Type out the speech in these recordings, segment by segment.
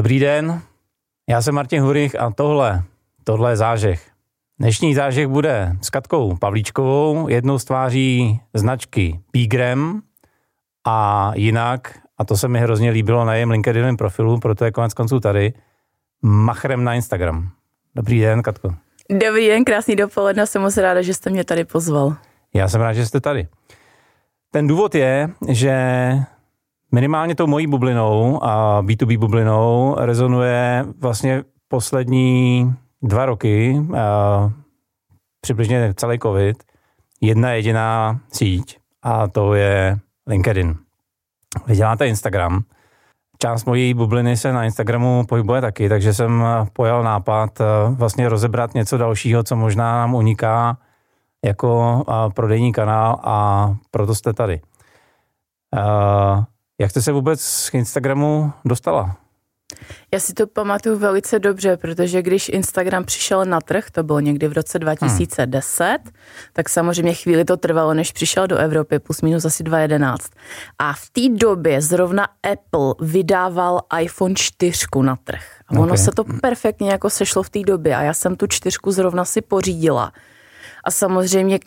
Dobrý den, já jsem Martin Hurich a tohle, tohle je zážeh. Dnešní zážeh bude s Katkou Pavlíčkovou, jednou z tváří značky Pigrem a jinak, a to se mi hrozně líbilo na jejím LinkedInovém profilu, proto je konec konců tady, Machrem na Instagram. Dobrý den, Katko. Dobrý den, krásný dopoledne, jsem moc ráda, že jste mě tady pozval. Já jsem rád, že jste tady. Ten důvod je, že minimálně tou mojí bublinou a B2B bublinou rezonuje vlastně poslední dva roky, přibližně celý covid, jedna jediná síť a to je LinkedIn. Vy děláte Instagram. Část mojí bubliny se na Instagramu pohybuje taky, takže jsem pojal nápad vlastně rozebrat něco dalšího, co možná nám uniká jako prodejní kanál a proto jste tady. Jak jste se vůbec k Instagramu dostala? Já si to pamatuju velice dobře, protože když Instagram přišel na trh, to bylo někdy v roce 2010, hmm. tak samozřejmě chvíli to trvalo, než přišel do Evropy, plus minus asi 2011. A v té době zrovna Apple vydával iPhone 4 na trh. A ono okay. se to perfektně jako sešlo v té době a já jsem tu čtyřku zrovna si pořídila. A samozřejmě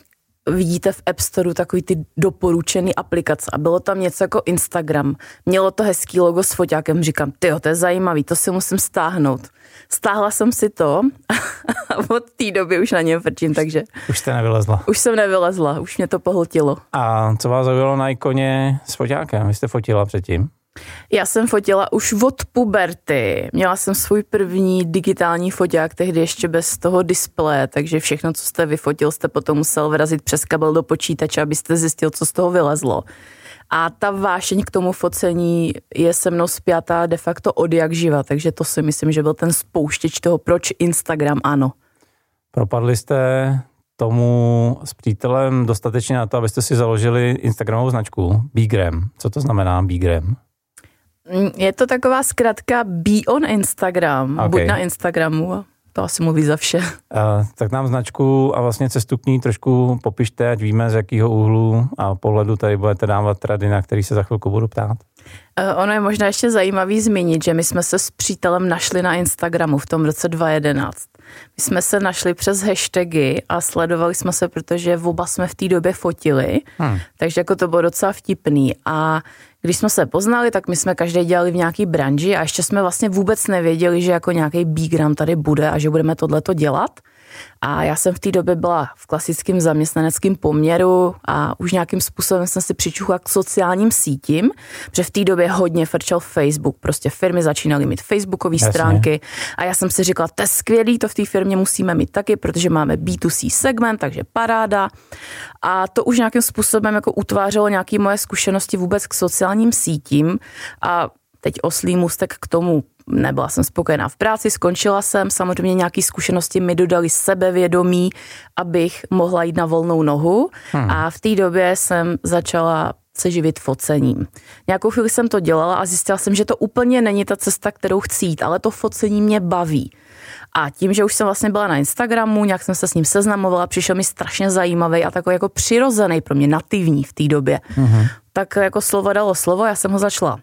vidíte v App Store takový ty doporučené aplikace a bylo tam něco jako Instagram. Mělo to hezký logo s foťákem, říkám, ty to je zajímavý, to si musím stáhnout. Stáhla jsem si to a od té doby už na něm frčím, takže... Už jste nevylezla. Už jsem nevylezla, už mě to pohltilo. A co vás zaujalo na ikoně s foťákem? Vy jste fotila předtím? Já jsem fotila už od puberty. Měla jsem svůj první digitální foťák, tehdy ještě bez toho displeje, takže všechno, co jste vyfotil, jste potom musel vrazit přes kabel do počítače, abyste zjistil, co z toho vylezlo. A ta vášeň k tomu focení je se mnou spjatá de facto od jak živa, takže to si myslím, že byl ten spouštěč toho, proč Instagram ano. Propadli jste tomu s přítelem dostatečně na to, abyste si založili Instagramovou značku Bigram. Co to znamená Bigram? Mm, je to taková zkratka be on Instagram, okay. buď na Instagramu. To asi mluví za vše. Uh, tak nám značku a vlastně cestu k ní trošku popište, ať víme, z jakého úhlu a pohledu tady budete dávat rady, na který se za chvilku budu ptát. Uh, ono je možná ještě zajímavý zmínit, že my jsme se s přítelem našli na Instagramu v tom roce 2011. My jsme se našli přes hashtagy a sledovali jsme se, protože oba jsme v té době fotili, hmm. takže jako to bylo docela vtipný. A když jsme se poznali, tak my jsme každý dělali v nějaký branži a ještě jsme vlastně vůbec nevěděli, že jako nějaký bígram tady bude a že budeme tohleto dělat. A já jsem v té době byla v klasickém zaměstnaneckém poměru a už nějakým způsobem jsem si přičuchla k sociálním sítím, protože v té době hodně frčel Facebook. Prostě firmy začínaly mít Facebookové stránky a já jsem si říkala, to je skvělý, to v té firmě musíme mít taky, protože máme B2C segment, takže paráda. A to už nějakým způsobem jako utvářelo nějaké moje zkušenosti vůbec k sociálním sítím a teď oslý můstek k tomu nebyla jsem spokojená v práci, skončila jsem, samozřejmě nějaké zkušenosti mi dodali sebevědomí, abych mohla jít na volnou nohu hmm. a v té době jsem začala se živit focením. Nějakou chvíli jsem to dělala a zjistila jsem, že to úplně není ta cesta, kterou chci jít, ale to focení mě baví. A tím, že už jsem vlastně byla na Instagramu, nějak jsem se s ním seznamovala, přišel mi strašně zajímavý a takový jako přirozený pro mě, nativní v té době. Mm-hmm. Tak jako slovo dalo slovo, já jsem ho začala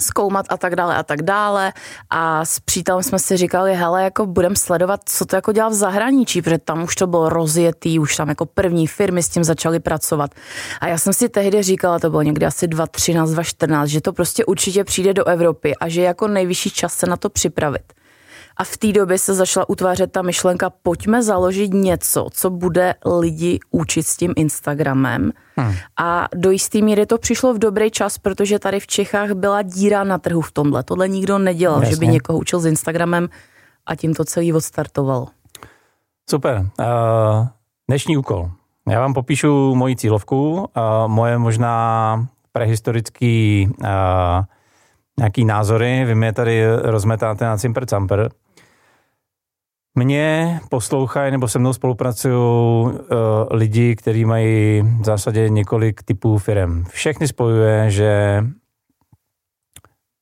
zkoumat a tak dále a tak dále a s přítelem jsme si říkali, hele, jako budem sledovat, co to jako dělá v zahraničí, protože tam už to bylo rozjetý, už tam jako první firmy s tím začaly pracovat. A já jsem si tehdy říkala, to bylo někdy asi 2013, 2014, že to prostě určitě přijde do Evropy a že jako nejvyšší čas se na to připravit. A v té době se začala utvářet ta myšlenka, pojďme založit něco, co bude lidi učit s tím Instagramem. Hmm. A do jisté míry to přišlo v dobrý čas, protože tady v Čechách byla díra na trhu v tomhle. Tohle nikdo nedělal, Jasně. že by někoho učil s Instagramem a tím to celý odstartovalo. Super. Uh, dnešní úkol. Já vám popíšu moji cílovku, uh, moje možná prehistorický uh, nějaký názory, vy mě tady rozmetáte na cimper camper. Mě poslouchají nebo se mnou spolupracují uh, lidi, kteří mají v zásadě několik typů firm. Všechny spojuje, že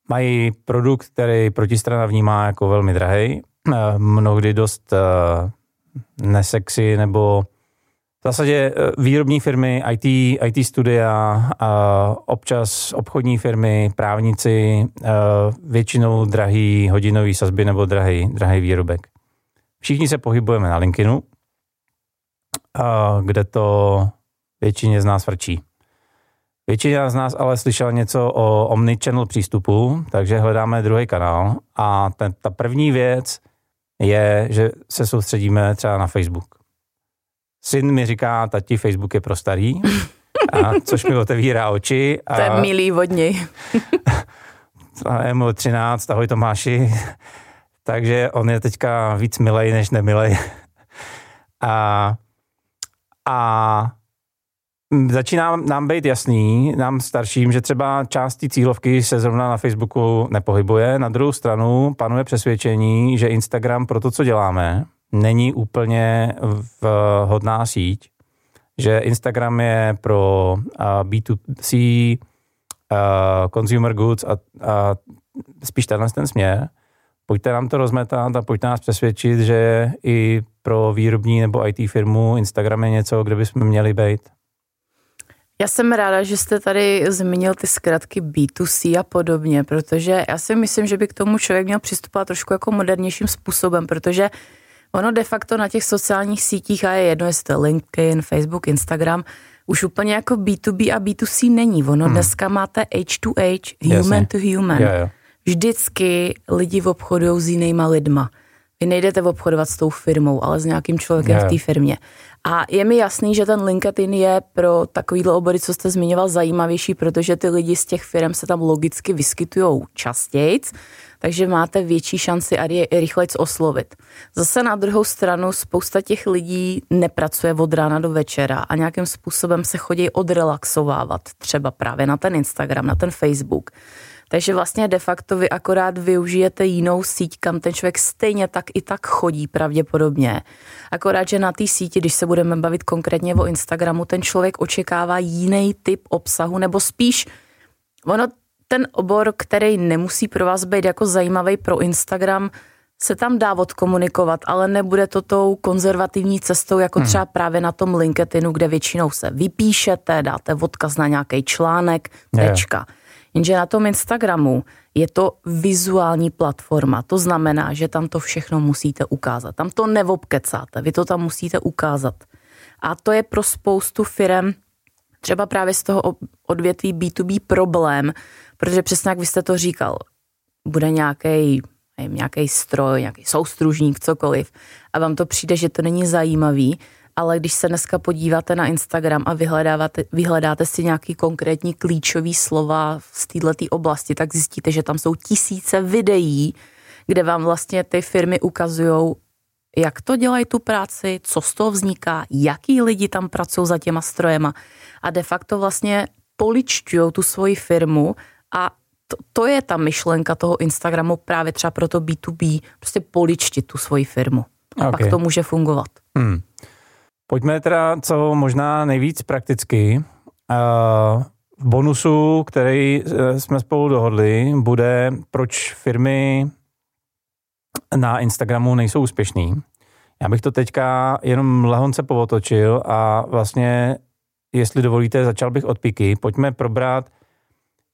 mají produkt, který protistrana vnímá jako velmi drahý, uh, mnohdy dost uh, nesexy nebo zásadě eh, výrobní firmy, IT, IT studia, občas obchodní firmy, právníci, eh, většinou drahý hodinový sazby nebo drahý, drahý výrobek. Všichni se pohybujeme na LinkedInu, kde to většině z nás vrčí. Většina z nás ale slyšela něco o omnichannel přístupu, takže hledáme druhý kanál a ten, ta první věc je, že se soustředíme třeba na Facebook. Syn mi říká, tati, Facebook je pro starý, a, což mi otevírá oči. A, to je milý vodní. a je mu 13, ahoj Tomáši. Takže on je teďka víc milej než nemilej. a, a začíná nám být jasný, nám starším, že třeba část té cílovky se zrovna na Facebooku nepohybuje. Na druhou stranu panuje přesvědčení, že Instagram pro to, co děláme, není úplně vhodná síť, že Instagram je pro B2C, consumer goods a, a spíš tenhle ten směr. Pojďte nám to rozmetat a pojďte nás přesvědčit, že i pro výrobní nebo IT firmu Instagram je něco, kde bychom měli být. Já jsem ráda, že jste tady zmínil ty zkratky B2C a podobně, protože já si myslím, že by k tomu člověk měl přistupovat trošku jako modernějším způsobem, protože ono de facto na těch sociálních sítích, a je jedno, jestli to je LinkedIn, Facebook, Instagram, už úplně jako B2B a B2C není. Ono hmm. dneska máte H2H, human Jasně. to human. Jo, jo. Vždycky lidi v obchodu s jinýma lidma. Vy nejdete obchodovat s tou firmou, ale s nějakým člověkem yeah. v té firmě. A je mi jasný, že ten LinkedIn je pro takovýhle obory, co jste zmiňoval, zajímavější, protože ty lidi z těch firm se tam logicky vyskytují častěji, takže máte větší šanci a je rychleji oslovit. Zase na druhou stranu spousta těch lidí nepracuje od rána do večera a nějakým způsobem se chodí odrelaxovávat, třeba právě na ten Instagram, na ten Facebook. Takže vlastně de facto vy akorát využijete jinou síť, kam ten člověk stejně tak i tak chodí pravděpodobně. Akorát, že na té síti, když se budeme bavit konkrétně o Instagramu, ten člověk očekává jiný typ obsahu, nebo spíš ono ten obor, který nemusí pro vás být jako zajímavý pro Instagram, se tam dá odkomunikovat, ale nebude to tou konzervativní cestou, jako hmm. třeba právě na tom LinkedInu, kde většinou se vypíšete, dáte odkaz na nějaký článek, tečka. Yeah. Jenže na tom Instagramu je to vizuální platforma, to znamená, že tam to všechno musíte ukázat. Tam to nevobkecáte, vy to tam musíte ukázat. A to je pro spoustu firm třeba právě z toho odvětví B2B problém, protože přesně jak vy jste to říkal, bude nějaký nějaký stroj, nějaký soustružník, cokoliv a vám to přijde, že to není zajímavý, ale když se dneska podíváte na Instagram a vyhledáváte, vyhledáte si nějaký konkrétní klíčový slova z této oblasti, tak zjistíte, že tam jsou tisíce videí, kde vám vlastně ty firmy ukazují, jak to dělají tu práci, co z toho vzniká, jaký lidi tam pracují za těma strojema a de facto vlastně poličťují tu svoji firmu a to, to je ta myšlenka toho Instagramu právě třeba pro to B2B, prostě poličtit tu svoji firmu. A okay. pak to může fungovat. Hmm. Pojďme teda co možná nejvíc prakticky. V bonusu, který e, jsme spolu dohodli, bude, proč firmy na Instagramu nejsou úspěšný. Já bych to teďka jenom lehonce povotočil a vlastně, jestli dovolíte, začal bych od piky. Pojďme probrat,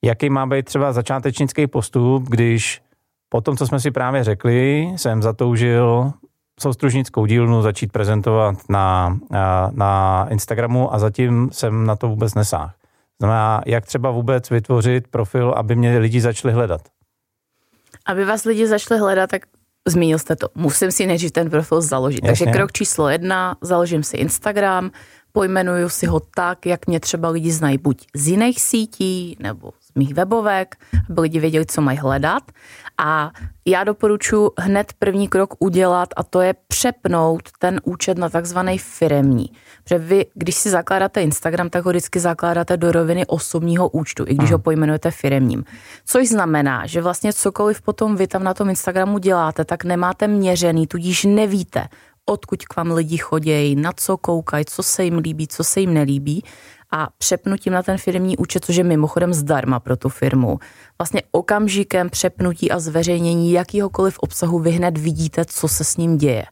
jaký má být třeba začátečnický postup, když po tom, co jsme si právě řekli, jsem zatoužil soustružnickou dílnu začít prezentovat na, na Instagramu a zatím jsem na to vůbec nesáhl. Znamená, jak třeba vůbec vytvořit profil, aby mě lidi začali hledat? Aby vás lidi začali hledat, tak zmínil jste to. Musím si nejdřív ten profil založit. Jasně. Takže krok číslo jedna, založím si Instagram, pojmenuju si ho tak, jak mě třeba lidi znají buď z jiných sítí nebo mých webovek, aby lidi věděli, co mají hledat. A já doporučuji hned první krok udělat a to je přepnout ten účet na takzvaný firemní. Protože vy, když si zakládáte Instagram, tak ho vždycky zakládáte do roviny osobního účtu, i když ho pojmenujete firemním. Což znamená, že vlastně cokoliv potom vy tam na tom Instagramu děláte, tak nemáte měřený, tudíž nevíte, odkud k vám lidi chodějí, na co koukají, co se jim líbí, co se jim nelíbí a přepnutím na ten firmní účet, což je mimochodem zdarma pro tu firmu. Vlastně okamžikem přepnutí a zveřejnění jakýhokoliv obsahu vy hned vidíte, co se s ním děje.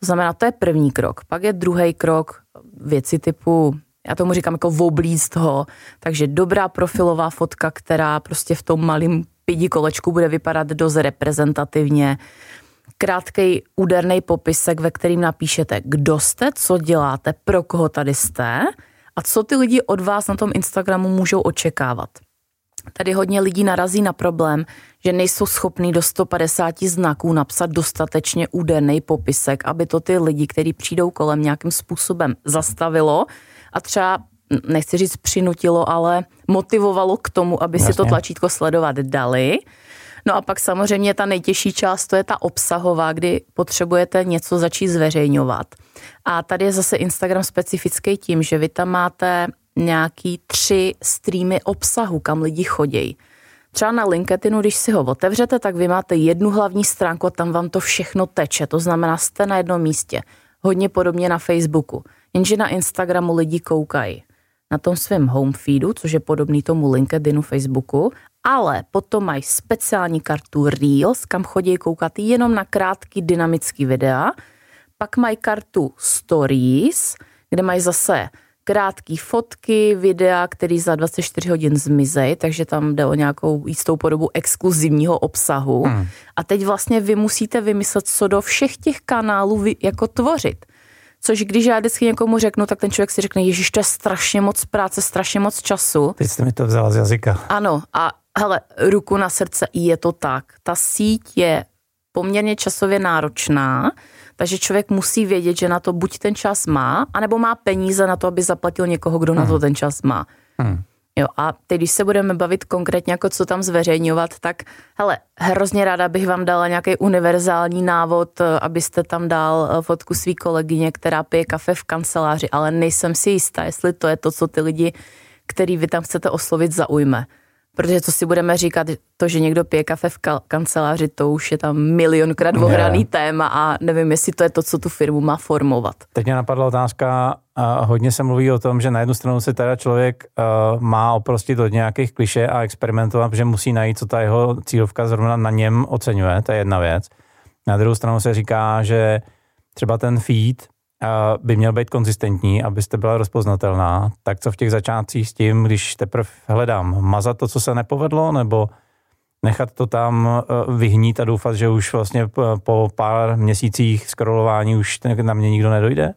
To znamená, to je první krok. Pak je druhý krok, věci typu já tomu říkám jako oblízt ho, takže dobrá profilová fotka, která prostě v tom malém pidi kolečku bude vypadat dost reprezentativně, krátký úderný popisek, ve kterým napíšete, kdo jste, co děláte, pro koho tady jste a co ty lidi od vás na tom Instagramu můžou očekávat. Tady hodně lidí narazí na problém, že nejsou schopní do 150 znaků napsat dostatečně úderný popisek, aby to ty lidi, kteří přijdou kolem nějakým způsobem zastavilo a třeba nechci říct přinutilo, ale motivovalo k tomu, aby Jasně. si to tlačítko sledovat dali. No a pak samozřejmě ta nejtěžší část, to je ta obsahová, kdy potřebujete něco začít zveřejňovat. A tady je zase Instagram specifický tím, že vy tam máte nějaký tři streamy obsahu, kam lidi chodí. Třeba na LinkedInu, když si ho otevřete, tak vy máte jednu hlavní stránku a tam vám to všechno teče. To znamená, jste na jednom místě. Hodně podobně na Facebooku. Jenže na Instagramu lidi koukají na tom svém home feedu, což je podobný tomu LinkedInu, Facebooku, ale potom mají speciální kartu Reels, kam chodí koukat jenom na krátký dynamický videa, pak mají kartu Stories, kde mají zase krátké fotky, videa, které za 24 hodin zmizej, takže tam jde o nějakou jistou podobu exkluzivního obsahu. Hmm. A teď vlastně vy musíte vymyslet, co do všech těch kanálů vy jako tvořit. Což když já vždycky někomu řeknu, tak ten člověk si řekne, ježiš, to je strašně moc práce, strašně moc času. Teď jste mi to vzala z jazyka. Ano, a hele, ruku na srdce, je to tak. Ta síť je poměrně časově náročná, takže člověk musí vědět, že na to buď ten čas má, anebo má peníze na to, aby zaplatil někoho, kdo hmm. na to hmm. ten čas má. Hmm. Jo, a teď, když se budeme bavit konkrétně, jako co tam zveřejňovat, tak hele, hrozně ráda bych vám dala nějaký univerzální návod, abyste tam dal eh, fotku své kolegyně, která pije kafe v kanceláři, ale nejsem si jistá, jestli to je to, co ty lidi, který vy tam chcete oslovit, zaujme. Protože co si budeme říkat, to, že někdo pije kafe v kanceláři, to už je tam milionkrát ohraný téma a nevím, jestli to je to, co tu firmu má formovat. Teď mě napadla otázka, a hodně se mluví o tom, že na jednu stranu se teda člověk uh, má oprostit od nějakých kliše a experimentovat, že musí najít, co ta jeho cílovka zrovna na něm oceňuje, to je jedna věc. Na druhou stranu se říká, že třeba ten feed by měl být konzistentní, abyste byla rozpoznatelná. Tak co v těch začátcích s tím, když teprve hledám, mazat to, co se nepovedlo, nebo nechat to tam eh, vyhnít a doufat, že už vlastně po pár měsících scrollování už na mě nikdo nedojde?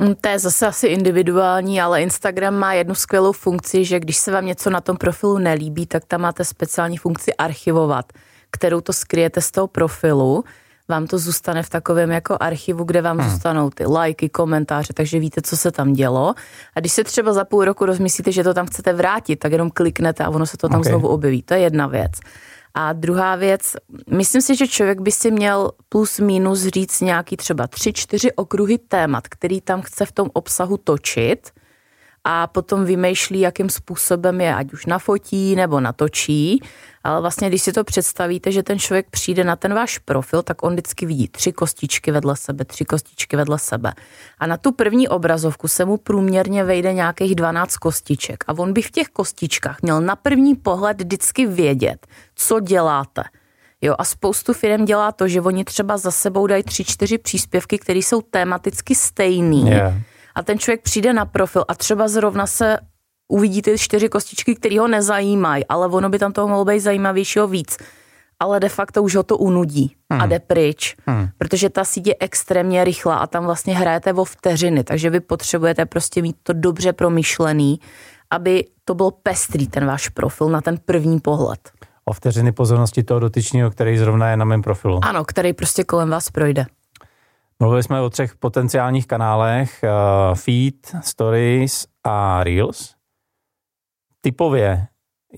Mm, to je zase asi individuální, ale Instagram má jednu skvělou funkci, že když se vám něco na tom profilu nelíbí, tak tam máte speciální funkci archivovat, kterou to skryjete z toho profilu vám to zůstane v takovém jako archivu, kde vám hmm. zůstanou ty lajky, komentáře, takže víte, co se tam dělo. A když se třeba za půl roku rozmyslíte, že to tam chcete vrátit, tak jenom kliknete a ono se to tam okay. znovu objeví. To je jedna věc. A druhá věc, myslím si, že člověk by si měl plus minus říct nějaký třeba tři, čtyři okruhy témat, který tam chce v tom obsahu točit a potom vymýšlí, jakým způsobem je ať už nafotí nebo natočí. Ale vlastně, když si to představíte, že ten člověk přijde na ten váš profil, tak on vždycky vidí tři kostičky vedle sebe, tři kostičky vedle sebe. A na tu první obrazovku se mu průměrně vejde nějakých 12 kostiček. A on by v těch kostičkách měl na první pohled vždycky vědět, co děláte. Jo, a spoustu firm dělá to, že oni třeba za sebou dají tři, čtyři příspěvky, které jsou tematicky stejný. Yeah a ten člověk přijde na profil a třeba zrovna se uvidí ty čtyři kostičky, které ho nezajímají, ale ono by tam toho mohlo být zajímavějšího víc. Ale de facto už ho to unudí hmm. a jde pryč, hmm. protože ta síť je extrémně rychlá a tam vlastně hrajete o vteřiny, takže vy potřebujete prostě mít to dobře promyšlený, aby to byl pestrý ten váš profil na ten první pohled. O vteřiny pozornosti toho dotyčného, který zrovna je na mém profilu. Ano, který prostě kolem vás projde. Mluvili jsme o třech potenciálních kanálech, uh, Feed, Stories a Reels. Typově,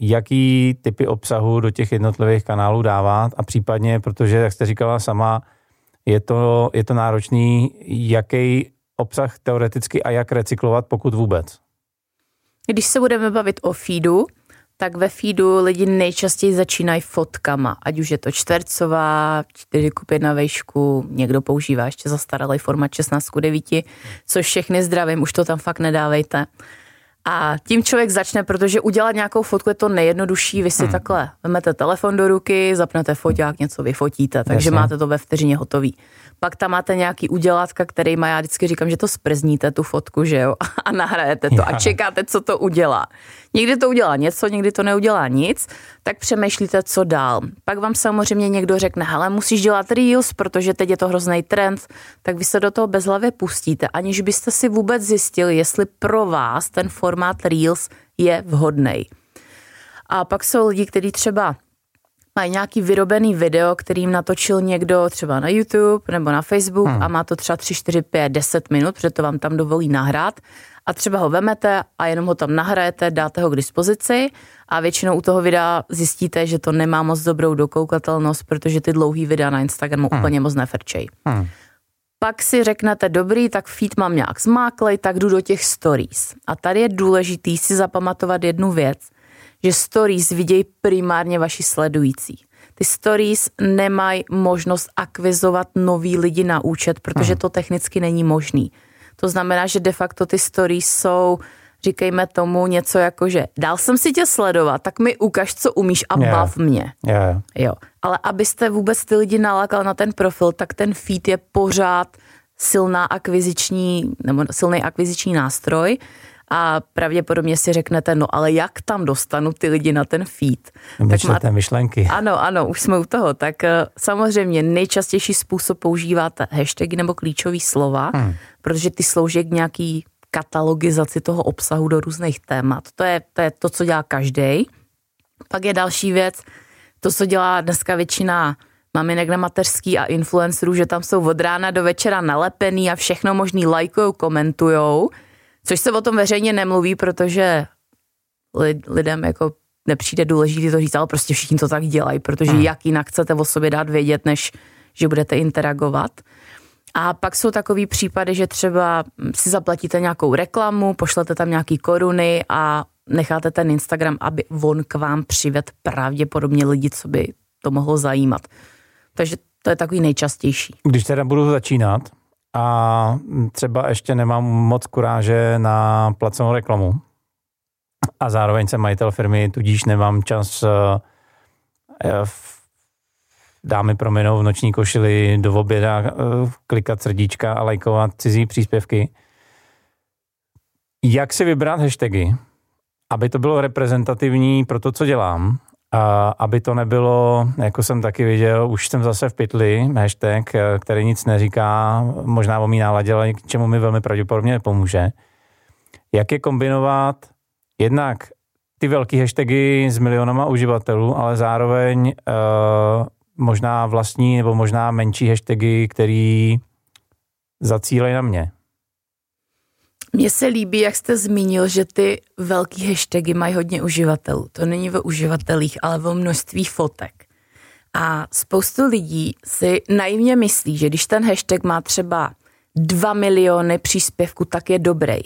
jaký typy obsahu do těch jednotlivých kanálů dávat a případně, protože, jak jste říkala sama, je to, je to náročný, jaký obsah teoreticky a jak recyklovat, pokud vůbec? Když se budeme bavit o feedu, tak ve feedu lidi nejčastěji začínají fotkama, ať už je to čtvercová, 4 ku 5 na vejšku, někdo používá ještě zastaralý format 16 ku 9, což všechny zdravím, už to tam fakt nedávejte. A tím člověk začne, protože udělat nějakou fotku je to nejjednodušší. Vy si hmm. takhle vezmete telefon do ruky, zapnete foťák, něco vyfotíte, takže Jasně. máte to ve vteřině hotový. Pak tam máte nějaký udělátka, který má, já vždycky říkám, že to sprzníte tu fotku, že jo, a nahrajete to a čekáte, co to udělá. Někdy to udělá něco, někdy to neudělá nic, tak přemýšlíte, co dál. Pak vám samozřejmě někdo řekne, hele, musíš dělat reels, protože teď je to hrozný trend, tak vy se do toho bezhlavě pustíte, aniž byste si vůbec zjistili, jestli pro vás ten formát reels je vhodný. A pak jsou lidi, kteří třeba mají nějaký vyrobený video, kterým natočil někdo třeba na YouTube nebo na Facebook hmm. a má to třeba 3, 4, 5, 10 minut, protože to vám tam dovolí nahrát a třeba ho vemete a jenom ho tam nahrajete, dáte ho k dispozici a většinou u toho videa zjistíte, že to nemá moc dobrou dokoukatelnost, protože ty dlouhý videa na Instagramu hmm. úplně moc nefrčej. Hmm. Pak si řeknete, dobrý, tak feed mám nějak zmáklej, tak jdu do těch stories. A tady je důležitý si zapamatovat jednu věc – že stories vidějí primárně vaši sledující. Ty stories nemají možnost akvizovat nový lidi na účet, protože to technicky není možný. To znamená, že de facto ty stories jsou říkejme tomu něco jako, že dál jsem si tě sledovat, tak mi ukaž, co umíš a yeah. bav mě. Yeah. Jo. Ale abyste vůbec ty lidi nalákal na ten profil, tak ten feed je pořád silná akviziční, nebo silný akviziční nástroj a pravděpodobně si řeknete, no ale jak tam dostanu ty lidi na ten feed? tak máte myšlenky. Ano, ano, už jsme u toho. Tak eh, samozřejmě nejčastější způsob používáte hashtagy nebo klíčové slova, hmm. protože ty slouží k nějaký katalogizaci toho obsahu do různých témat. To je to, je to co dělá každý. Pak je další věc, to, co dělá dneska většina maminek na mateřský a influencerů, že tam jsou od rána do večera nalepený a všechno možný lajkujou, komentujou Což se o tom veřejně nemluví, protože lidem jako nepřijde důležité to říct, ale prostě všichni to tak dělají, protože hmm. jak jinak chcete o sobě dát vědět, než že budete interagovat. A pak jsou takový případy, že třeba si zaplatíte nějakou reklamu, pošlete tam nějaký koruny a necháte ten Instagram, aby on k vám přived pravděpodobně lidi, co by to mohlo zajímat. Takže to je takový nejčastější. Když teda budu začínat, a třeba ještě nemám moc kuráže na placenou reklamu. A zároveň jsem majitel firmy, tudíž nemám čas eh, dámy prominou v noční košili do oběda eh, klikat srdíčka a lajkovat cizí příspěvky. Jak si vybrat hashtagy, aby to bylo reprezentativní pro to, co dělám a aby to nebylo, jako jsem taky viděl, už jsem zase v pytli, hashtag, který nic neříká, možná o mý náladě, ale k čemu mi velmi pravděpodobně pomůže. Jak je kombinovat jednak ty velké hashtagy s milionama uživatelů, ale zároveň uh, možná vlastní nebo možná menší hashtagy, který zacílejí na mě. Mně se líbí, jak jste zmínil, že ty velký hashtagy mají hodně uživatelů. To není o uživatelích, ale o množství fotek. A spoustu lidí si naivně myslí, že když ten hashtag má třeba 2 miliony příspěvků, tak je dobrý.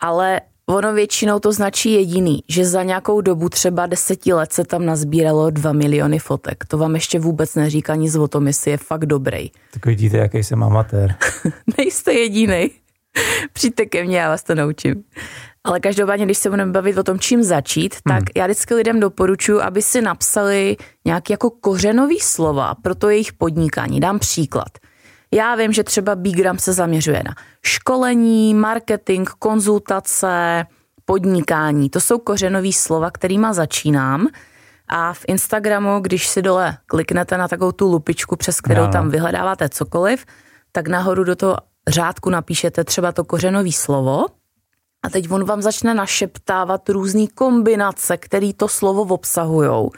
Ale ono většinou to značí jediný, že za nějakou dobu třeba deseti let se tam nazbíralo 2 miliony fotek. To vám ještě vůbec neříká nic o tom, jestli je fakt dobrý. Tak vidíte, jaký jsem amatér. Nejste jediný. Přijďte ke mně, já vás to naučím. Ale každopádně, když se budeme bavit o tom, čím začít, tak hmm. já vždycky lidem doporučuji, aby si napsali nějaký jako kořenový slova pro to jejich podnikání. Dám příklad. Já vím, že třeba Bigram se zaměřuje na školení, marketing, konzultace, podnikání. To jsou kořenový slova, kterýma začínám. A v Instagramu, když si dole kliknete na takovou tu lupičku, přes kterou no. tam vyhledáváte cokoliv, tak nahoru do toho řádku napíšete třeba to kořenový slovo a teď on vám začne našeptávat různé kombinace, které to slovo obsahujou.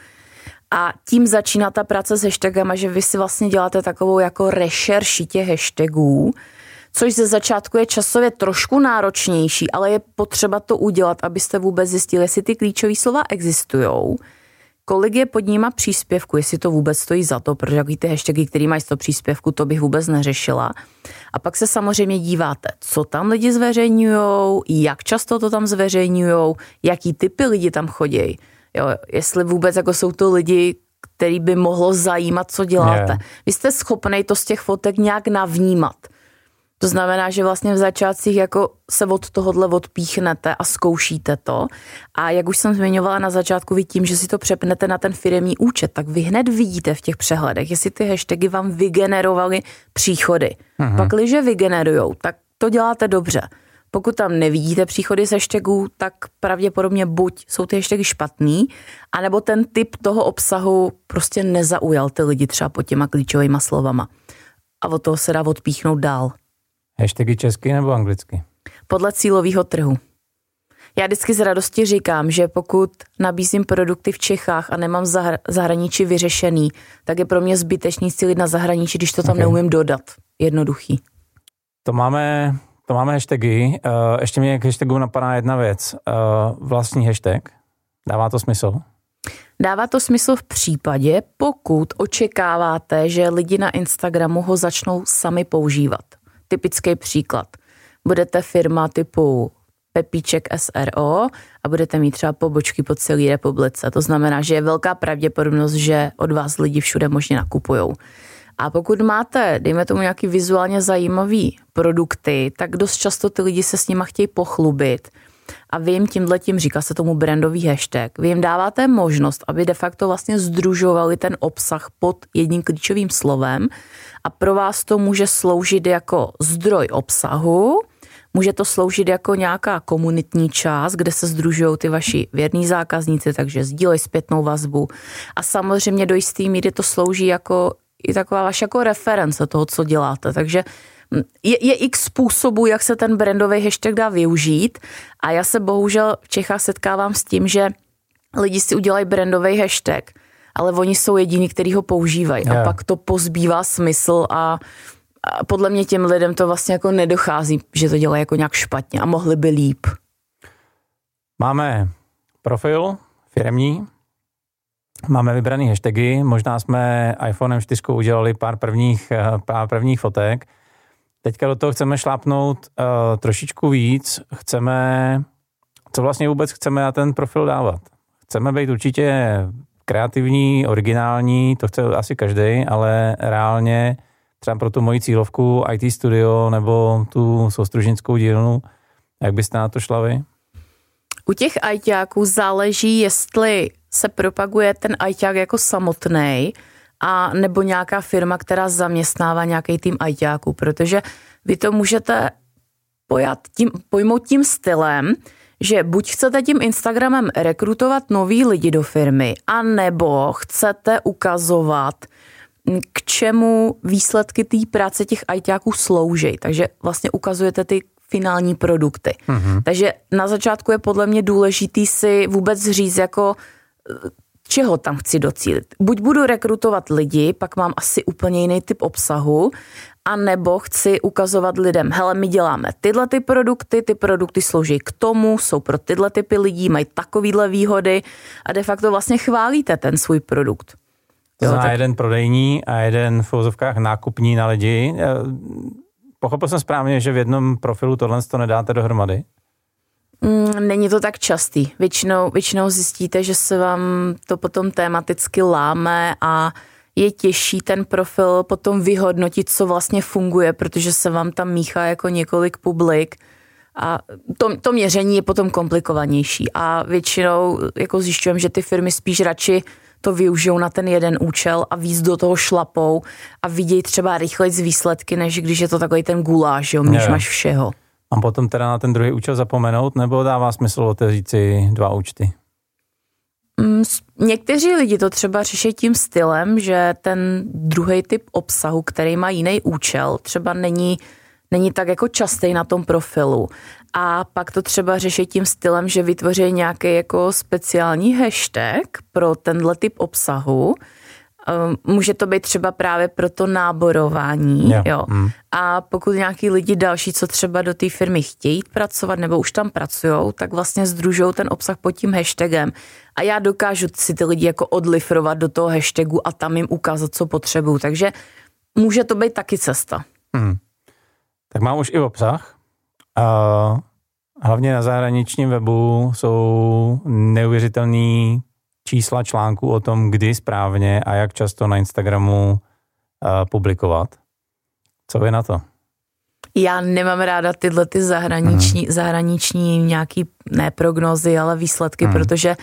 A tím začíná ta práce s hashtagama, že vy si vlastně děláte takovou jako rešerši těch hashtagů, což ze začátku je časově trošku náročnější, ale je potřeba to udělat, abyste vůbec zjistili, jestli ty klíčové slova existují kolik je pod nima příspěvku, jestli to vůbec stojí za to, protože jaký ty hashtagy, který mají 100 příspěvku, to bych vůbec neřešila. A pak se samozřejmě díváte, co tam lidi zveřejňují, jak často to tam zveřejňují, jaký typy lidi tam chodí. Jo, jestli vůbec jako jsou to lidi, který by mohlo zajímat, co děláte. Yeah. Vy jste schopný to z těch fotek nějak navnímat. To znamená, že vlastně v začátcích jako se od tohohle odpíchnete a zkoušíte to. A jak už jsem zmiňovala na začátku, vy tím, že si to přepnete na ten firmní účet, tak vy hned vidíte v těch přehledech, jestli ty hashtagy vám vygenerovaly příchody. Mhm. Pak, když vygenerujou, tak to děláte dobře. Pokud tam nevidíte příchody z hashtagů, tak pravděpodobně buď jsou ty hashtagy špatný, anebo ten typ toho obsahu prostě nezaujal ty lidi třeba pod těma klíčovými slovama. A od toho se dá odpíchnout dál. Hashtagy česky nebo anglicky? Podle cílového trhu. Já vždycky z radosti říkám, že pokud nabízím produkty v Čechách a nemám zahr- zahraničí vyřešený, tak je pro mě zbytečný cílit na zahraničí, když to tam okay. neumím dodat. Jednoduchý. To máme, to máme hashtagy. Uh, ještě mě k hashtagu napadá jedna věc. Uh, vlastní hashtag. Dává to smysl? Dává to smysl v případě, pokud očekáváte, že lidi na Instagramu ho začnou sami používat. Typický příklad. Budete firma typu Pepíček SRO a budete mít třeba pobočky po celé republice. To znamená, že je velká pravděpodobnost, že od vás lidi všude možně nakupují. A pokud máte, dejme tomu, nějaký vizuálně zajímavý produkty, tak dost často ty lidi se s nima chtějí pochlubit. A vy jim tímhle tím, říká se tomu brandový hashtag, vy jim dáváte možnost, aby de facto vlastně združovali ten obsah pod jedním klíčovým slovem a pro vás to může sloužit jako zdroj obsahu, Může to sloužit jako nějaká komunitní část, kde se združují ty vaši věrní zákazníci, takže sdílej zpětnou vazbu. A samozřejmě do jisté míry to slouží jako i taková vaše jako reference toho, co děláte. Takže hm, je, je x způsobů, jak se ten brandový hashtag dá využít a já se bohužel v Čechách setkávám s tím, že lidi si udělají brandový hashtag, ale oni jsou jediní, kteří ho používají yeah. a pak to pozbývá smysl a a podle mě těm lidem to vlastně jako nedochází, že to dělají jako nějak špatně a mohli by líp. Máme profil firmní, máme vybraný hashtagy, možná jsme iPhonem 4 udělali pár prvních, eh, pár prvních fotek. Teďka do toho chceme šlápnout uh, trošičku víc, chceme, co vlastně vůbec chceme na ten profil dávat. Chceme být určitě kreativní, originální, to chce asi každý, ale reálně třeba pro tu moji cílovku IT studio nebo tu soustružinskou dílnu. Jak byste na to šla vy? U těch ITáků záleží, jestli se propaguje ten ITák jako samotný, a nebo nějaká firma, která zaměstnává nějaký tým ITáků, protože vy to můžete pojat tím, pojmout tím stylem, že buď chcete tím Instagramem rekrutovat nový lidi do firmy, a nebo chcete ukazovat k čemu výsledky té práce těch ITáků slouží. Takže vlastně ukazujete ty finální produkty. Mm-hmm. Takže na začátku je podle mě důležitý si vůbec říct jako čeho tam chci docílit. Buď budu rekrutovat lidi, pak mám asi úplně jiný typ obsahu, a nebo chci ukazovat lidem, hele, my děláme tyhle ty produkty, ty produkty slouží k tomu, jsou pro tyhle typy lidí, mají takovýhle výhody a de facto vlastně chválíte ten svůj produkt. To znamená tak... jeden prodejní a jeden v vozovkách nákupní na lidi. Pochopil jsem správně, že v jednom profilu tohle to nedáte dohromady? Mm, není to tak častý. Většinou, většinou zjistíte, že se vám to potom tematicky láme a je těžší ten profil potom vyhodnotit, co vlastně funguje, protože se vám tam míchá jako několik publik a to, to měření je potom komplikovanější a většinou jako zjišťujeme, že ty firmy spíš radši to využijou na ten jeden účel a víc do toho šlapou a vidějí třeba rychleji z výsledky, než když je to takový ten guláš, jo, když máš všeho. Mám potom teda na ten druhý účel zapomenout, nebo dává smysl otevřít si dva účty? Mm, někteří lidi to třeba řeší tím stylem, že ten druhý typ obsahu, který má jiný účel, třeba není, není tak jako častý na tom profilu a pak to třeba řeší tím stylem, že vytvoří nějaký jako speciální hashtag pro tenhle typ obsahu. Ehm, může to být třeba právě pro to náborování. Yeah. Jo. Mm. A pokud nějaký lidi další, co třeba do té firmy chtějí pracovat nebo už tam pracují, tak vlastně združují ten obsah pod tím hashtagem. A já dokážu si ty lidi jako odlifrovat do toho hashtagu a tam jim ukázat, co potřebuju. Takže může to být taky cesta. Mm. Tak mám už i obsah. Uh, hlavně na zahraničním webu jsou neuvěřitelné čísla článků o tom, kdy správně a jak často na Instagramu uh, publikovat. Co vy na to? Já nemám ráda tyhle ty zahraniční, hmm. zahraniční nějaký, ne prognozy, ale výsledky, hmm. protože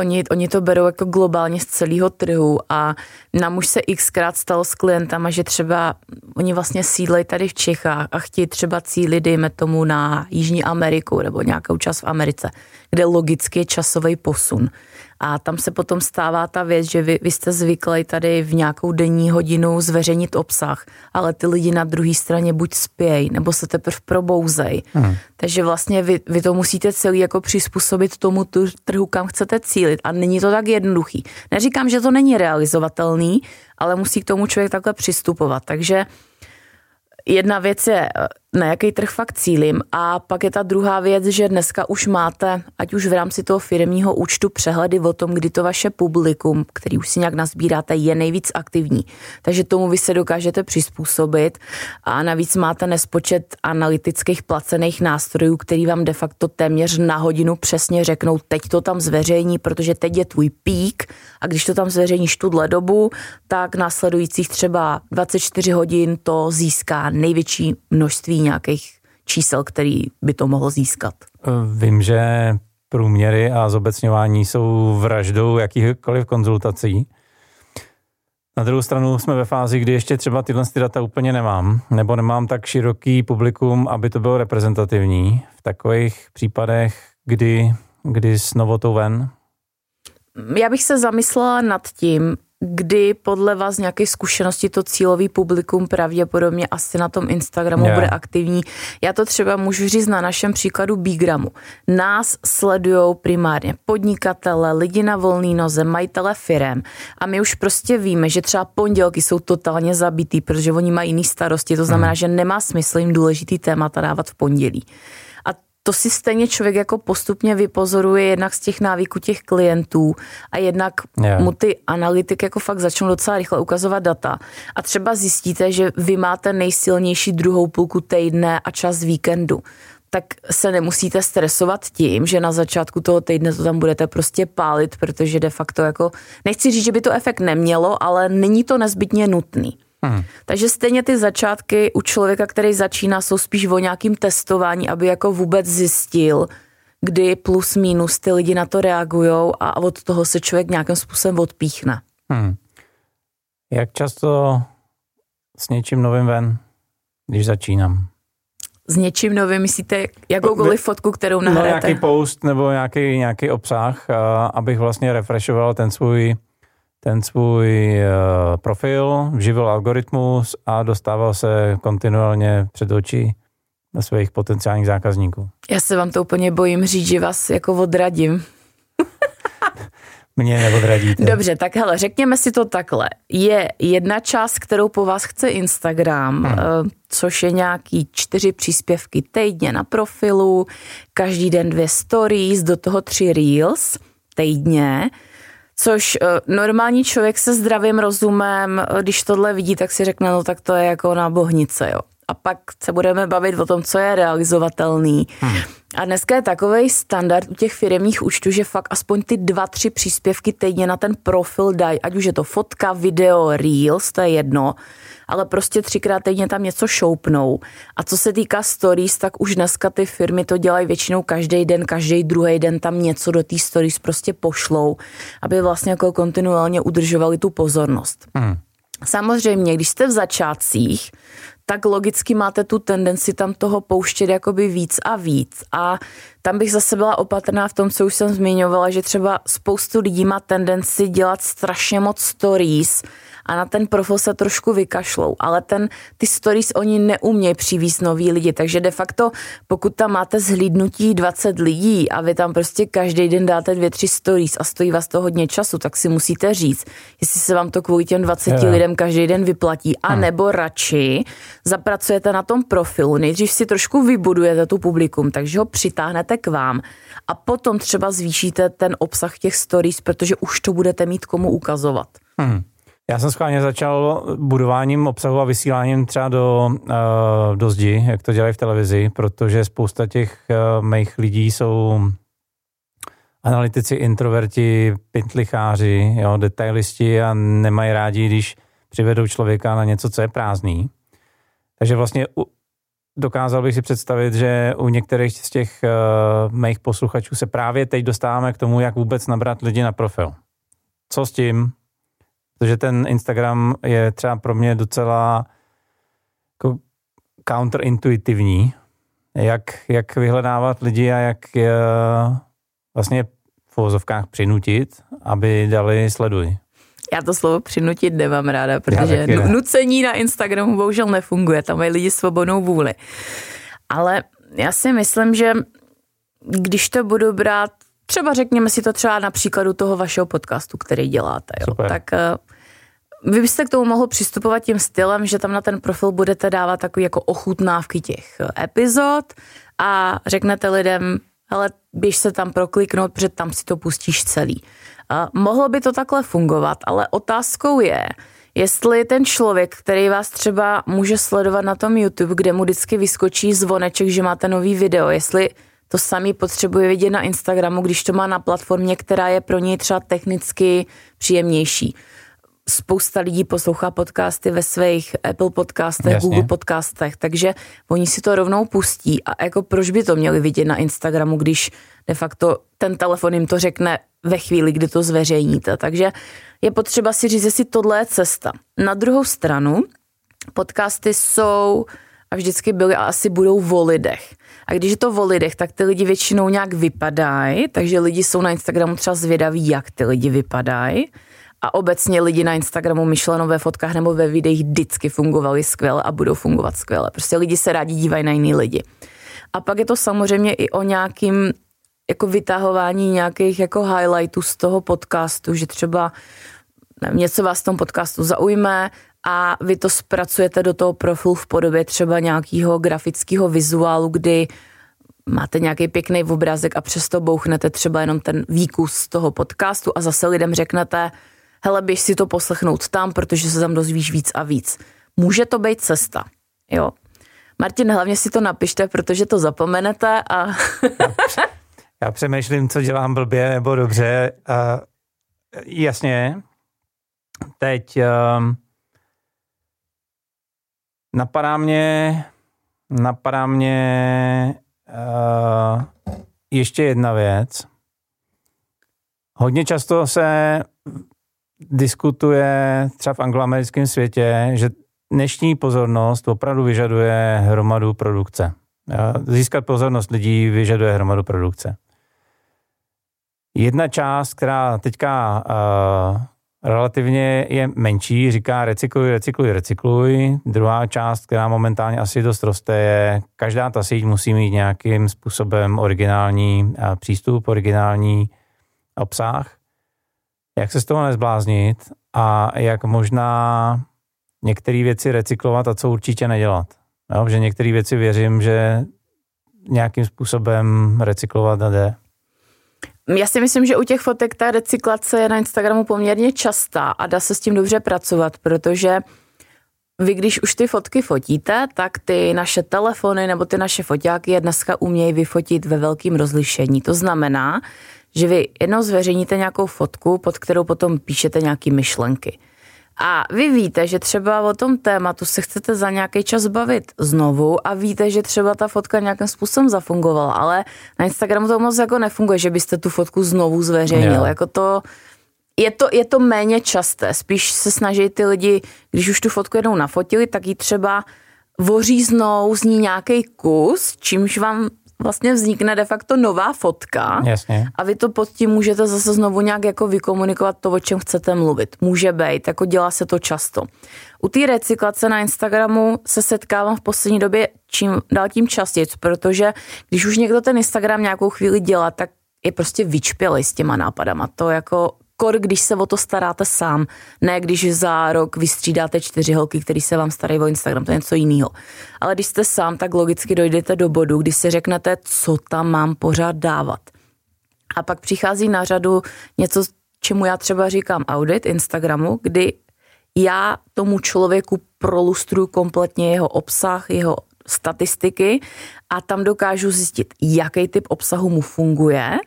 Oni, oni to berou jako globálně z celého trhu a nám už se xkrát stalo s klientama, že třeba oni vlastně sídlejí tady v Čechách a chtějí třeba cílit, dejme tomu, na Jižní Ameriku nebo nějakou část v Americe, kde logicky je časový posun. A tam se potom stává ta věc, že vy, vy jste zvyklí tady v nějakou denní hodinu zveřejnit obsah, ale ty lidi na druhé straně buď spějí, nebo se teprve probouzej. Hmm. Takže vlastně vy, vy to musíte celý jako přizpůsobit tomu trhu, kam chcete cílit. A není to tak jednoduchý. Neříkám, že to není realizovatelný, ale musí k tomu člověk takhle přistupovat. Takže jedna věc je, na jaký trh fakt cílim a pak je ta druhá věc, že dneska už máte, ať už v rámci toho firmního účtu přehledy o tom, kdy to vaše publikum, který už si nějak nazbíráte, je nejvíc aktivní. Takže tomu vy se dokážete přizpůsobit. A navíc máte nespočet analytických placených nástrojů, který vám de facto téměř na hodinu přesně řeknou, teď to tam zveřejní, protože teď je tvůj pík. A když to tam zveřejníš tuhle dobu, tak následujících třeba 24 hodin to získá největší množství nějakých čísel, který by to mohlo získat? Vím, že průměry a zobecňování jsou vraždou jakýchkoliv konzultací. Na druhou stranu jsme ve fázi, kdy ještě třeba tyhle data úplně nemám, nebo nemám tak široký publikum, aby to bylo reprezentativní. V takových případech, kdy, kdy s novotou ven? Já bych se zamyslela nad tím, kdy podle vás nějaké zkušenosti to cílový publikum pravděpodobně asi na tom Instagramu yeah. bude aktivní. Já to třeba můžu říct na našem příkladu Bigramu. Nás sledují primárně podnikatele, lidi na volný noze, majitele firem a my už prostě víme, že třeba pondělky jsou totálně zabitý, protože oni mají jiný starosti, to znamená, hmm. že nemá smysl jim důležitý témata dávat v pondělí to si stejně člověk jako postupně vypozoruje jednak z těch návyků těch klientů a jednak yeah. mu ty analytiky jako fakt začnou docela rychle ukazovat data. A třeba zjistíte, že vy máte nejsilnější druhou půlku týdne a čas víkendu tak se nemusíte stresovat tím, že na začátku toho týdne to tam budete prostě pálit, protože de facto jako, nechci říct, že by to efekt nemělo, ale není to nezbytně nutný. Hmm. Takže stejně ty začátky u člověka, který začíná, jsou spíš o nějakým testování, aby jako vůbec zjistil, kdy plus minus ty lidi na to reagují a od toho se člověk nějakým způsobem odpíchne. Hmm. Jak často s něčím novým ven, když začínám? S něčím novým myslíte jakoukoliv fotku, kterou nahrajete? No nějaký post nebo nějaký, nějaký obsah, abych vlastně refreshoval ten svůj ten svůj eh, profil, živil algoritmus a dostával se kontinuálně před oči na svých potenciálních zákazníků. Já se vám to úplně bojím říct, že vás jako odradím. Mě neodradíte. Dobře, tak hele, řekněme si to takhle. Je jedna část, kterou po vás chce Instagram, hmm. Eh, což je nějaký čtyři příspěvky týdně na profilu, každý den dvě stories, do toho tři reels týdně což eh, normální člověk se zdravým rozumem, eh, když tohle vidí, tak si řekne, no tak to je jako na bohnice, jo. A pak se budeme bavit o tom, co je realizovatelný. Hmm. A dneska je takový standard u těch firmních účtů, že fakt aspoň ty dva, tři příspěvky týdně na ten profil dají, ať už je to fotka, video, reels, to je jedno, ale prostě třikrát týdně tam něco šoupnou. A co se týká stories, tak už dneska ty firmy to dělají většinou každý den, každý druhý den tam něco do té stories prostě pošlou, aby vlastně jako kontinuálně udržovali tu pozornost. Hmm. Samozřejmě, když jste v začátcích, tak logicky máte tu tendenci tam toho pouštět jakoby víc a víc. A tam bych zase byla opatrná v tom, co už jsem zmiňovala, že třeba spoustu lidí má tendenci dělat strašně moc stories, a na ten profil se trošku vykašlou, ale ten, ty stories oni neumějí přivízt nový lidi, takže de facto pokud tam máte zhlídnutí 20 lidí a vy tam prostě každý den dáte dvě, tři stories a stojí vás to hodně času, tak si musíte říct, jestli se vám to kvůli těm 20 yeah. lidem každý den vyplatí, a hmm. nebo radši zapracujete na tom profilu, nejdřív si trošku vybudujete tu publikum, takže ho přitáhnete k vám a potom třeba zvýšíte ten obsah těch stories, protože už to budete mít komu ukazovat. Hmm. Já jsem schválně začal budováním obsahu a vysíláním třeba do, uh, do zdi, jak to dělají v televizi, protože spousta těch uh, mých lidí jsou analytici, introverti, pintlicháři, jo, detailisti a nemají rádi, když přivedou člověka na něco, co je prázdný. Takže vlastně dokázal bych si představit, že u některých z těch uh, mých posluchačů se právě teď dostáváme k tomu, jak vůbec nabrat lidi na profil. Co s tím? Protože ten Instagram je třeba pro mě docela jako counterintuitivní, jak, jak vyhledávat lidi a jak je vlastně v vozovkách přinutit, aby dali sleduj. Já to slovo přinutit nemám ráda, protože ne. nucení na Instagramu bohužel nefunguje, tam mají lidi svobodnou vůli. Ale já si myslím, že když to budu brát, třeba řekněme si to třeba na příkladu toho vašeho podcastu, který děláte, jo, tak uh, vy byste k tomu mohl přistupovat tím stylem, že tam na ten profil budete dávat takový jako ochutnávky těch epizod a řeknete lidem, ale běž se tam prokliknout, protože tam si to pustíš celý. Mohlo by to takhle fungovat, ale otázkou je, jestli ten člověk, který vás třeba může sledovat na tom YouTube, kde mu vždycky vyskočí zvoneček, že máte nový video, jestli to samý potřebuje vidět na Instagramu, když to má na platformě, která je pro něj třeba technicky příjemnější spousta lidí poslouchá podcasty ve svých Apple podcastech, Jasně. Google podcastech, takže oni si to rovnou pustí a jako proč by to měli vidět na Instagramu, když de facto ten telefon jim to řekne ve chvíli, kdy to zveřejníte. Takže je potřeba si říct, jestli tohle je cesta. Na druhou stranu, podcasty jsou a vždycky byly a asi budou o lidech. A když je to o lidech, tak ty lidi většinou nějak vypadají, takže lidi jsou na Instagramu třeba zvědaví, jak ty lidi vypadají a obecně lidi na Instagramu myšleno ve fotkách nebo ve videích vždycky fungovali skvěle a budou fungovat skvěle. Prostě lidi se rádi dívají na jiný lidi. A pak je to samozřejmě i o nějakým jako vytahování nějakých jako highlightů z toho podcastu, že třeba nevím, něco vás v tom podcastu zaujme a vy to zpracujete do toho profilu v podobě třeba nějakého grafického vizuálu, kdy máte nějaký pěkný obrázek a přesto bouchnete třeba jenom ten výkus z toho podcastu a zase lidem řeknete, hele, běž si to poslechnout tam, protože se tam dozvíš víc a víc. Může to být cesta, jo. Martin, hlavně si to napište, protože to zapomenete a... Já přemýšlím, co dělám blbě nebo dobře. Uh, jasně, teď uh, napadá mě, napadá mě uh, ještě jedna věc. Hodně často se diskutuje třeba v angloamerickém světě, že dnešní pozornost opravdu vyžaduje hromadu produkce. Získat pozornost lidí vyžaduje hromadu produkce. Jedna část, která teďka uh, relativně je menší, říká recykluj, recykluj, recykluj. Druhá část, která momentálně asi dost roste, je každá ta síť musí mít nějakým způsobem originální uh, přístup, originální obsah jak se z toho nezbláznit a jak možná některé věci recyklovat a co určitě nedělat. Jo, že některé věci věřím, že nějakým způsobem recyklovat jde. Já si myslím, že u těch fotek ta recyklace je na Instagramu poměrně častá a dá se s tím dobře pracovat, protože vy, když už ty fotky fotíte, tak ty naše telefony nebo ty naše foťáky je dneska umějí vyfotit ve velkém rozlišení. To znamená, že vy jednou zveřejníte nějakou fotku, pod kterou potom píšete nějaké myšlenky. A vy víte, že třeba o tom tématu se chcete za nějaký čas bavit znovu a víte, že třeba ta fotka nějakým způsobem zafungovala, ale na Instagramu to moc jako nefunguje, že byste tu fotku znovu zveřejnil. Yeah. Jako to, je to, je to méně časté. Spíš se snaží ty lidi, když už tu fotku jednou nafotili, tak ji třeba voříznou z ní nějaký kus, čímž vám vlastně vznikne de facto nová fotka Jasně. a vy to pod tím můžete zase znovu nějak jako vykomunikovat to, o čem chcete mluvit. Může být, jako dělá se to často. U té recyklace na Instagramu se setkávám v poslední době čím dál tím častěji, protože když už někdo ten Instagram nějakou chvíli dělá, tak je prostě vyčpělý s těma nápadama. To jako kor, když se o to staráte sám, ne když za rok vystřídáte čtyři holky, který se vám starají o Instagram, to je něco jiného. Ale když jste sám, tak logicky dojdete do bodu, kdy si řeknete, co tam mám pořád dávat. A pak přichází na řadu něco, čemu já třeba říkám audit Instagramu, kdy já tomu člověku prolustruju kompletně jeho obsah, jeho statistiky a tam dokážu zjistit, jaký typ obsahu mu funguje,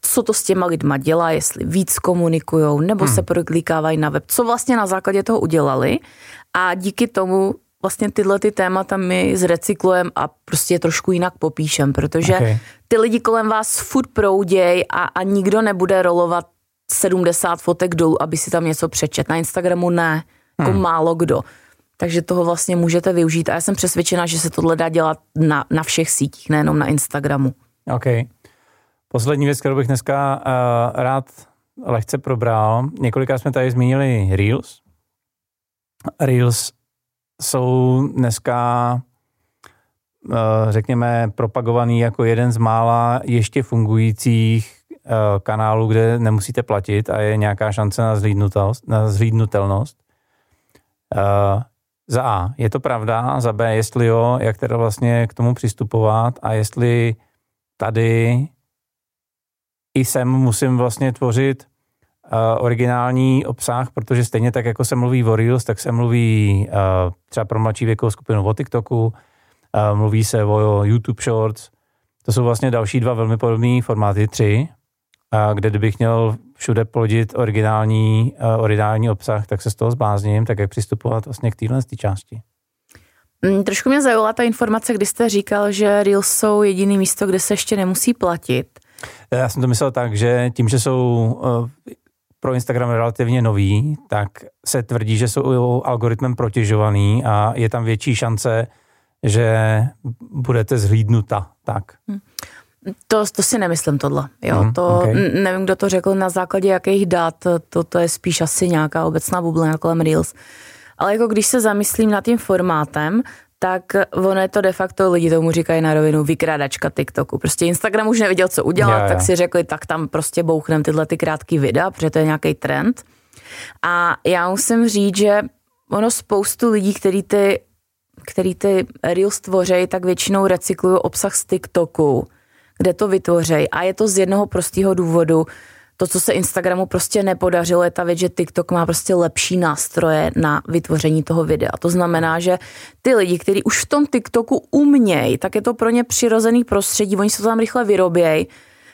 co to s těma lidma dělá, jestli víc komunikujou nebo hmm. se proklíkávají na web, co vlastně na základě toho udělali a díky tomu vlastně tyhle ty témata my zrecyklujeme a prostě je trošku jinak popíšem, protože okay. ty lidi kolem vás furt prouděj a, a nikdo nebude rolovat 70 fotek dolů, aby si tam něco přečet. Na Instagramu ne, jako hmm. málo kdo. Takže toho vlastně můžete využít a já jsem přesvědčena, že se tohle dá dělat na, na všech sítích, nejenom na Instagramu. OK. Poslední věc, kterou bych dneska uh, rád lehce probral. Několikrát jsme tady zmínili Reels. Reels jsou dneska uh, řekněme propagovaný jako jeden z mála ještě fungujících uh, kanálů, kde nemusíte platit a je nějaká šance na. Na zhlídnutelnost. Za A, je to pravda, za B, jestli jo, jak teda vlastně k tomu přistupovat a jestli tady i sem musím vlastně tvořit uh, originální obsah, protože stejně tak, jako se mluví o Reels, tak se mluví uh, třeba pro mladší věkovou skupinu o TikToku, uh, mluví se o YouTube Shorts. To jsou vlastně další dva velmi podobné formáty, tři, uh, kde kdybych měl všude plodit originální, uh, originální obsah, tak se z toho zblázním, tak jak přistupovat vlastně k téhle části. Mm, trošku mě zaujala ta informace, kdy jste říkal, že Reels jsou jediný místo, kde se ještě nemusí platit. Já jsem to myslel tak, že tím, že jsou uh, pro Instagram relativně nový, tak se tvrdí, že jsou algoritmem protěžovaný a je tam větší šance, že budete zhlídnuta. Tak. Hm. To, to si nemyslím tohle. Jo, mm, to, okay. Nevím, kdo to řekl, na základě jakých dat, to, to je spíš asi nějaká obecná bublina kolem Reels. Ale jako když se zamyslím nad tím formátem, tak ono je to de facto, lidi tomu říkají na rovinu, vykrádačka TikToku. Prostě Instagram už nevěděl, co udělat, já, já. tak si řekli, tak tam prostě bouchnem tyhle ty krátké videa, protože to je nějaký trend. A já musím říct, že ono spoustu lidí, který ty, který ty Reels tvořejí, tak většinou recyklují obsah z TikToku, kde to vytvořejí. A je to z jednoho prostého důvodu, to, co se Instagramu prostě nepodařilo, je ta věc, že TikTok má prostě lepší nástroje na vytvoření toho videa. To znamená, že ty lidi, kteří už v tom TikToku umějí, tak je to pro ně přirozený prostředí, oni se to tam rychle vyrobějí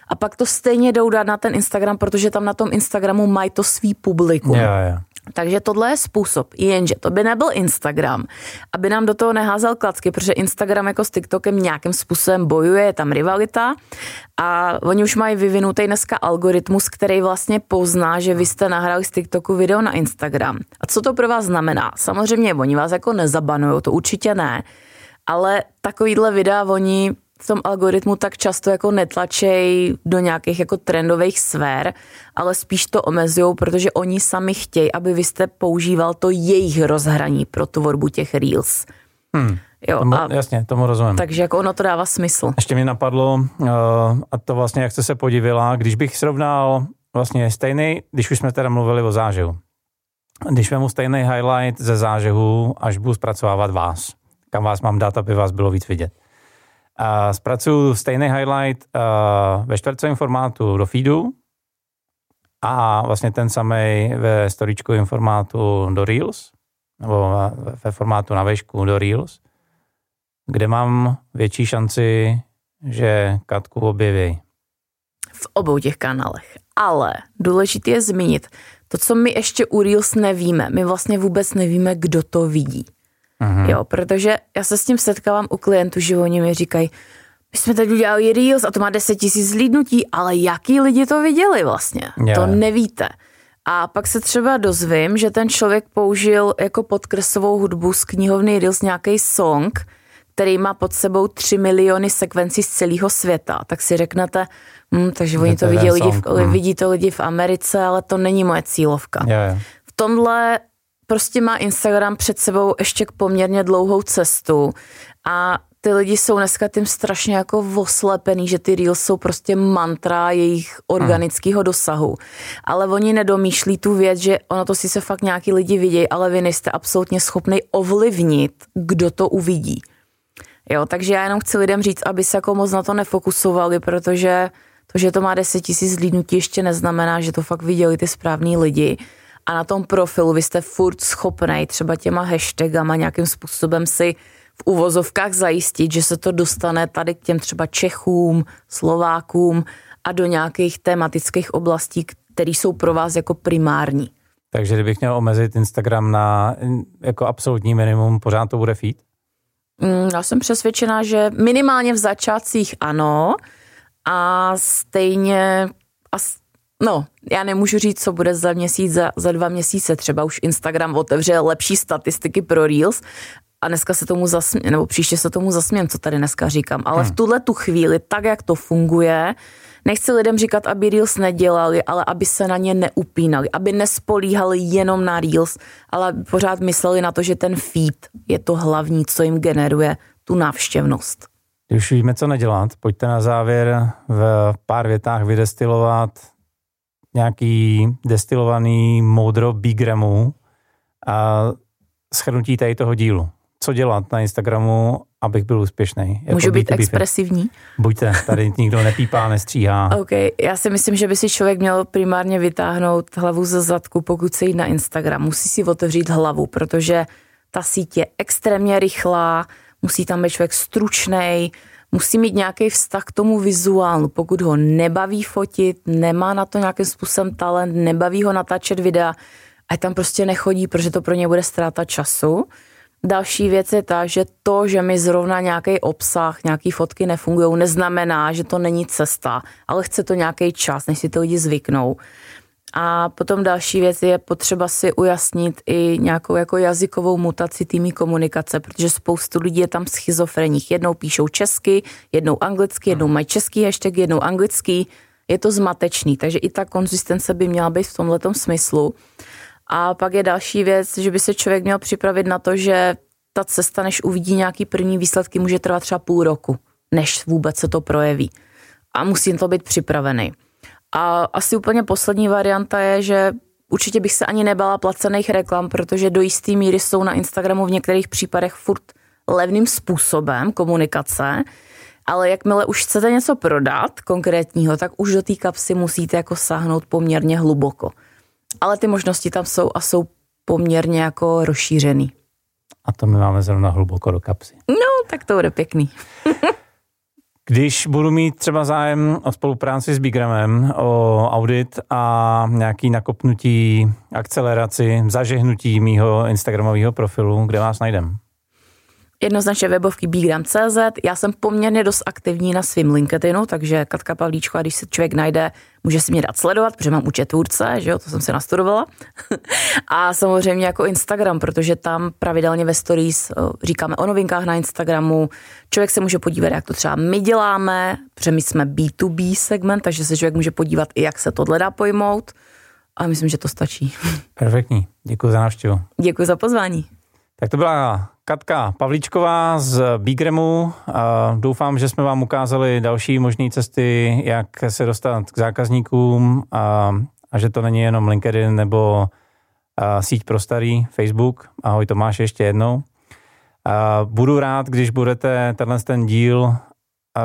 a pak to stejně jdou dát na ten Instagram, protože tam na tom Instagramu mají to svý publikum. Yeah, yeah. Takže tohle je způsob, jenže to by nebyl Instagram, aby nám do toho neházel klacky, protože Instagram jako s TikTokem nějakým způsobem bojuje, je tam rivalita a oni už mají vyvinutý dneska algoritmus, který vlastně pozná, že vy jste nahrali z TikToku video na Instagram. A co to pro vás znamená? Samozřejmě oni vás jako nezabanují, to určitě ne, ale takovýhle videa oni v tom algoritmu tak často jako netlačej do nějakých jako trendových sfér, ale spíš to omezují, protože oni sami chtějí, aby vy jste používal to jejich rozhraní pro tvorbu těch reels. Hmm. Jo, tomu, a, jasně, tomu rozumím. Takže jako ono to dává smysl. Ještě mi napadlo, uh, a to vlastně, jak jste se podivila, když bych srovnal vlastně stejný, když už jsme teda mluvili o zážehu, když vezmu stejný highlight ze zážehu, až budu zpracovávat vás, kam vás mám dát, aby vás bylo víc vidět a zpracuju stejný highlight uh, ve čtvrtcovém formátu do feedu a vlastně ten samý ve storičkovém formátu do Reels, nebo ve formátu na vešku do Reels, kde mám větší šanci, že Katku objeví. V obou těch kanálech. Ale důležité je zmínit, to, co my ještě u Reels nevíme, my vlastně vůbec nevíme, kdo to vidí. Aha. Jo, protože já se s tím setkávám u klientů, že oni mi říkají, my jsme teď udělali Reels a to má 10 tisíc zlídnutí, ale jaký lidi to viděli vlastně? Yeah. To nevíte. A pak se třeba dozvím, že ten člověk použil jako podkresovou hudbu z knihovny Reels nějaký song, který má pod sebou 3 miliony sekvencí z celého světa. Tak si řeknete, hm, takže oni to, to vidí, lidi v, hmm. vidí to lidi v Americe, ale to není moje cílovka. Yeah. V tomhle prostě má Instagram před sebou ještě poměrně dlouhou cestu a ty lidi jsou dneska tím strašně jako oslepený, že ty reels jsou prostě mantra jejich organického dosahu. Ale oni nedomýšlí tu věc, že ono to si se fakt nějaký lidi vidějí, ale vy nejste absolutně schopni ovlivnit, kdo to uvidí. Jo, takže já jenom chci lidem říct, aby se jako moc na to nefokusovali, protože to, že to má 10 tisíc zlídnutí, ještě neznamená, že to fakt viděli ty správní lidi a na tom profilu vy jste furt schopný třeba těma hashtagama nějakým způsobem si v uvozovkách zajistit, že se to dostane tady k těm třeba Čechům, Slovákům a do nějakých tematických oblastí, které jsou pro vás jako primární. Takže kdybych měl omezit Instagram na jako absolutní minimum, pořád to bude feed? Mm, já jsem přesvědčená, že minimálně v začátcích ano a stejně, no, já nemůžu říct, co bude za měsíc, za, za dva měsíce. Třeba už Instagram otevře lepší statistiky pro Reels a dneska se tomu zasměm, nebo příště se tomu zasměm, co tady dneska říkám. Ale hmm. v tuhle tu chvíli, tak jak to funguje, Nechci lidem říkat, aby Reels nedělali, ale aby se na ně neupínali, aby nespolíhali jenom na Reels, ale pořád mysleli na to, že ten feed je to hlavní, co jim generuje tu návštěvnost. Když víme, co nedělat, pojďte na závěr v pár větách vydestilovat nějaký destilovaný moudro Bigremu a schrnutí tady toho dílu. Co dělat na Instagramu, abych byl úspěšný. Jako Můžu být expresivní? Buďte, tady nikdo nepípá, nestříhá. OK, já si myslím, že by si člověk měl primárně vytáhnout hlavu ze zadku, pokud se jít na Instagram. Musí si otevřít hlavu, protože ta síť je extrémně rychlá, musí tam být člověk stručný, musí mít nějaký vztah k tomu vizuálu. Pokud ho nebaví fotit, nemá na to nějakým způsobem talent, nebaví ho natáčet videa, a tam prostě nechodí, protože to pro ně bude ztráta času. Další věc je ta, že to, že mi zrovna nějaký obsah, nějaký fotky nefungují, neznamená, že to není cesta, ale chce to nějaký čas, než si to lidi zvyknou. A potom další věc je potřeba si ujasnit i nějakou jako jazykovou mutaci týmí komunikace, protože spoustu lidí je tam schizofreních. Jednou píšou česky, jednou anglicky, jednou mají český hashtag, jednou anglický. Je to zmatečný, takže i ta konzistence by měla být v tomhle smyslu. A pak je další věc, že by se člověk měl připravit na to, že ta cesta, než uvidí nějaký první výsledky, může trvat třeba půl roku, než vůbec se to projeví. A musí to být připravený. A asi úplně poslední varianta je, že určitě bych se ani nebala placených reklam, protože do jisté míry jsou na Instagramu v některých případech furt levným způsobem komunikace, ale jakmile už chcete něco prodat konkrétního, tak už do té kapsy musíte jako sáhnout poměrně hluboko ale ty možnosti tam jsou a jsou poměrně jako rozšířený. A to my máme zrovna hluboko do kapsy. No, tak to bude pěkný. Když budu mít třeba zájem o spolupráci s Bigramem, o audit a nějaký nakopnutí, akceleraci, zažehnutí mýho Instagramového profilu, kde vás najdem? Jednoznačně webovky bgram.cz. Já jsem poměrně dost aktivní na svým LinkedInu, takže Katka Pavlíčko, a když se člověk najde, může si mě dát sledovat, protože mám účet tvůrce, že jo, to jsem si nastudovala. a samozřejmě jako Instagram, protože tam pravidelně ve stories říkáme o novinkách na Instagramu. Člověk se může podívat, jak to třeba my děláme, protože my jsme B2B segment, takže se člověk může podívat i, jak se tohle dá pojmout. A myslím, že to stačí. Perfektní. Děkuji za návštěvu. Děkuji za pozvání. Tak to byla Katka Pavlíčková z Bigremu. Doufám, že jsme vám ukázali další možné cesty, jak se dostat k zákazníkům a, a že to není jenom LinkedIn nebo síť pro starý Facebook. Ahoj Tomáš ještě jednou. A budu rád, když budete tenhle ten díl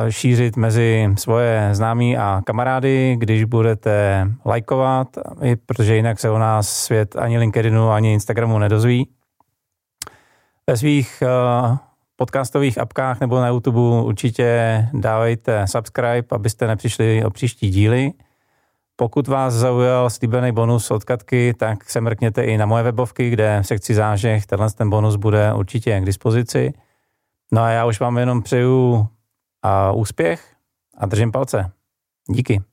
šířit mezi svoje známí a kamarády, když budete lajkovat, protože jinak se o nás svět ani LinkedInu, ani Instagramu nedozví ve svých uh, podcastových apkách nebo na YouTube určitě dávejte subscribe, abyste nepřišli o příští díly. Pokud vás zaujal slíbený bonus od Katky, tak se mrkněte i na moje webovky, kde v sekci zážeh tenhle ten bonus bude určitě k dispozici. No a já už vám jenom přeju uh, úspěch a držím palce. Díky.